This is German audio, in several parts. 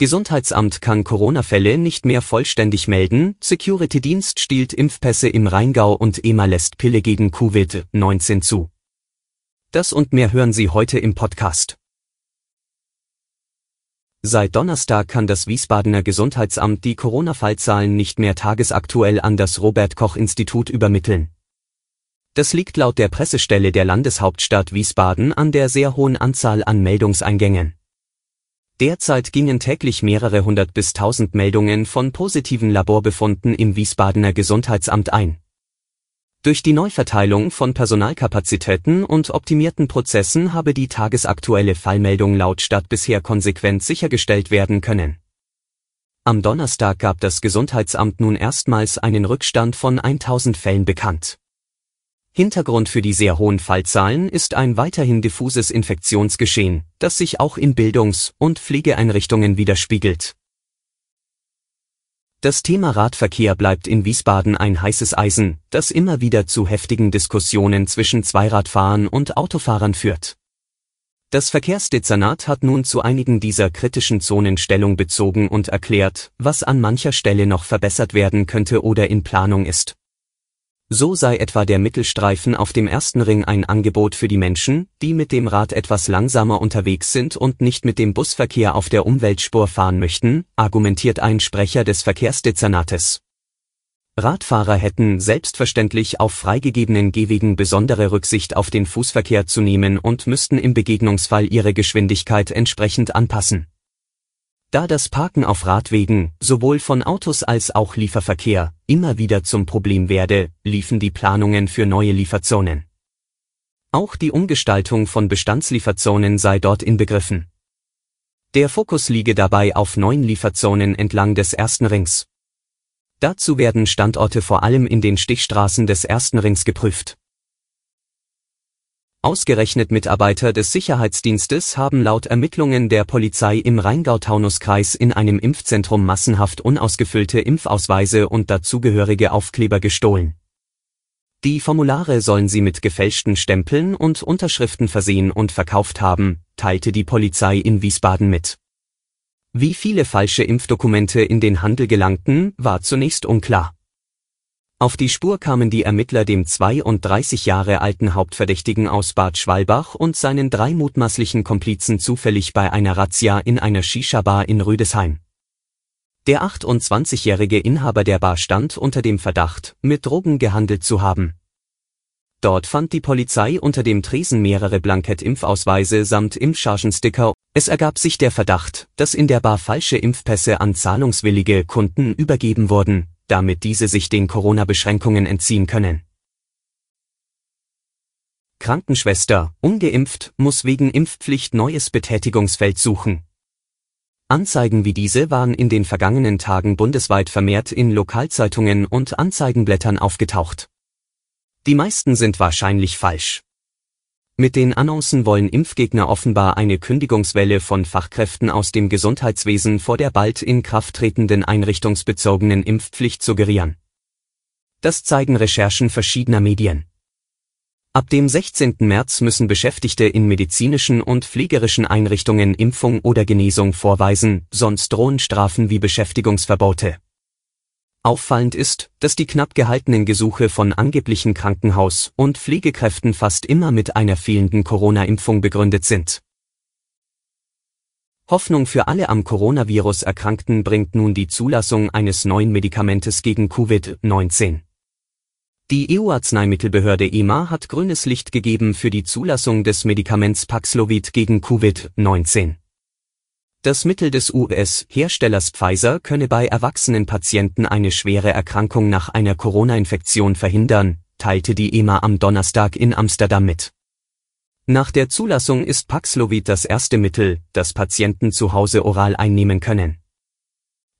Gesundheitsamt kann Corona-Fälle nicht mehr vollständig melden, Security-Dienst stiehlt Impfpässe im Rheingau und EMA lässt Pille gegen Covid-19 zu. Das und mehr hören Sie heute im Podcast. Seit Donnerstag kann das Wiesbadener Gesundheitsamt die Corona-Fallzahlen nicht mehr tagesaktuell an das Robert Koch-Institut übermitteln. Das liegt laut der Pressestelle der Landeshauptstadt Wiesbaden an der sehr hohen Anzahl an Meldungseingängen. Derzeit gingen täglich mehrere hundert bis tausend Meldungen von positiven Laborbefunden im Wiesbadener Gesundheitsamt ein. Durch die Neuverteilung von Personalkapazitäten und optimierten Prozessen habe die tagesaktuelle Fallmeldung laut Stadt bisher konsequent sichergestellt werden können. Am Donnerstag gab das Gesundheitsamt nun erstmals einen Rückstand von 1000 Fällen bekannt. Hintergrund für die sehr hohen Fallzahlen ist ein weiterhin diffuses Infektionsgeschehen, das sich auch in Bildungs- und Pflegeeinrichtungen widerspiegelt. Das Thema Radverkehr bleibt in Wiesbaden ein heißes Eisen, das immer wieder zu heftigen Diskussionen zwischen Zweiradfahrern und Autofahrern führt. Das Verkehrsdezernat hat nun zu einigen dieser kritischen Zonen Stellung bezogen und erklärt, was an mancher Stelle noch verbessert werden könnte oder in Planung ist. So sei etwa der Mittelstreifen auf dem ersten Ring ein Angebot für die Menschen, die mit dem Rad etwas langsamer unterwegs sind und nicht mit dem Busverkehr auf der Umweltspur fahren möchten, argumentiert ein Sprecher des Verkehrsdezernates. Radfahrer hätten selbstverständlich auf freigegebenen Gehwegen besondere Rücksicht auf den Fußverkehr zu nehmen und müssten im Begegnungsfall ihre Geschwindigkeit entsprechend anpassen. Da das Parken auf Radwegen, sowohl von Autos als auch Lieferverkehr, immer wieder zum Problem werde, liefen die Planungen für neue Lieferzonen. Auch die Umgestaltung von Bestandslieferzonen sei dort inbegriffen. Der Fokus liege dabei auf neuen Lieferzonen entlang des ersten Rings. Dazu werden Standorte vor allem in den Stichstraßen des ersten Rings geprüft. Ausgerechnet Mitarbeiter des Sicherheitsdienstes haben laut Ermittlungen der Polizei im Rheingau-Taunus-Kreis in einem Impfzentrum massenhaft unausgefüllte Impfausweise und dazugehörige Aufkleber gestohlen. Die Formulare sollen sie mit gefälschten Stempeln und Unterschriften versehen und verkauft haben, teilte die Polizei in Wiesbaden mit. Wie viele falsche Impfdokumente in den Handel gelangten, war zunächst unklar. Auf die Spur kamen die Ermittler dem 32 Jahre alten Hauptverdächtigen aus Bad Schwalbach und seinen drei mutmaßlichen Komplizen zufällig bei einer Razzia in einer Shisha-Bar in Rüdesheim. Der 28-jährige Inhaber der Bar stand unter dem Verdacht, mit Drogen gehandelt zu haben. Dort fand die Polizei unter dem Tresen mehrere Blankett-Impfausweise samt Impfchargensticker. Es ergab sich der Verdacht, dass in der Bar falsche Impfpässe an zahlungswillige Kunden übergeben wurden, damit diese sich den Corona-Beschränkungen entziehen können. Krankenschwester, ungeimpft, muss wegen Impfpflicht neues Betätigungsfeld suchen. Anzeigen wie diese waren in den vergangenen Tagen bundesweit vermehrt in Lokalzeitungen und Anzeigenblättern aufgetaucht. Die meisten sind wahrscheinlich falsch. Mit den Annoncen wollen Impfgegner offenbar eine Kündigungswelle von Fachkräften aus dem Gesundheitswesen vor der bald in Kraft tretenden einrichtungsbezogenen Impfpflicht suggerieren. Das zeigen Recherchen verschiedener Medien. Ab dem 16. März müssen Beschäftigte in medizinischen und pflegerischen Einrichtungen Impfung oder Genesung vorweisen, sonst drohen Strafen wie Beschäftigungsverbote. Auffallend ist, dass die knapp gehaltenen Gesuche von angeblichen Krankenhaus- und Pflegekräften fast immer mit einer fehlenden Corona-Impfung begründet sind. Hoffnung für alle am Coronavirus Erkrankten bringt nun die Zulassung eines neuen Medikamentes gegen Covid-19. Die EU-Arzneimittelbehörde EMA hat grünes Licht gegeben für die Zulassung des Medikaments Paxlovid gegen Covid-19. Das Mittel des US-Herstellers Pfizer könne bei erwachsenen Patienten eine schwere Erkrankung nach einer Corona-Infektion verhindern, teilte die EMA am Donnerstag in Amsterdam mit. Nach der Zulassung ist Paxlovid das erste Mittel, das Patienten zu Hause oral einnehmen können.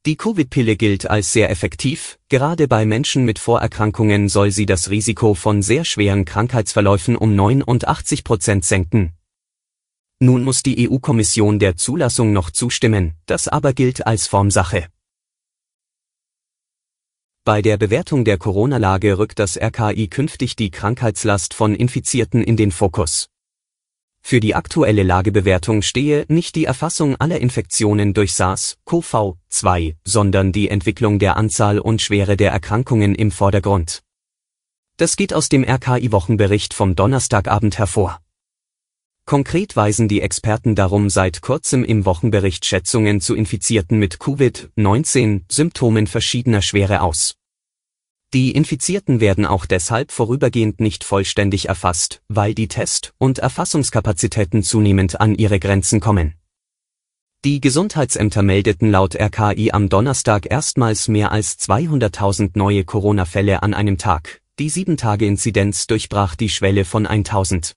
Die Covid-Pille gilt als sehr effektiv, gerade bei Menschen mit Vorerkrankungen soll sie das Risiko von sehr schweren Krankheitsverläufen um 89 Prozent senken. Nun muss die EU-Kommission der Zulassung noch zustimmen, das aber gilt als Formsache. Bei der Bewertung der Corona-Lage rückt das RKI künftig die Krankheitslast von Infizierten in den Fokus. Für die aktuelle Lagebewertung stehe nicht die Erfassung aller Infektionen durch SARS-CoV-2, sondern die Entwicklung der Anzahl und Schwere der Erkrankungen im Vordergrund. Das geht aus dem RKI-Wochenbericht vom Donnerstagabend hervor. Konkret weisen die Experten darum seit kurzem im Wochenbericht Schätzungen zu Infizierten mit Covid-19 Symptomen verschiedener Schwere aus. Die Infizierten werden auch deshalb vorübergehend nicht vollständig erfasst, weil die Test- und Erfassungskapazitäten zunehmend an ihre Grenzen kommen. Die Gesundheitsämter meldeten laut RKI am Donnerstag erstmals mehr als 200.000 neue Corona-Fälle an einem Tag. Die 7-Tage-Inzidenz durchbrach die Schwelle von 1000.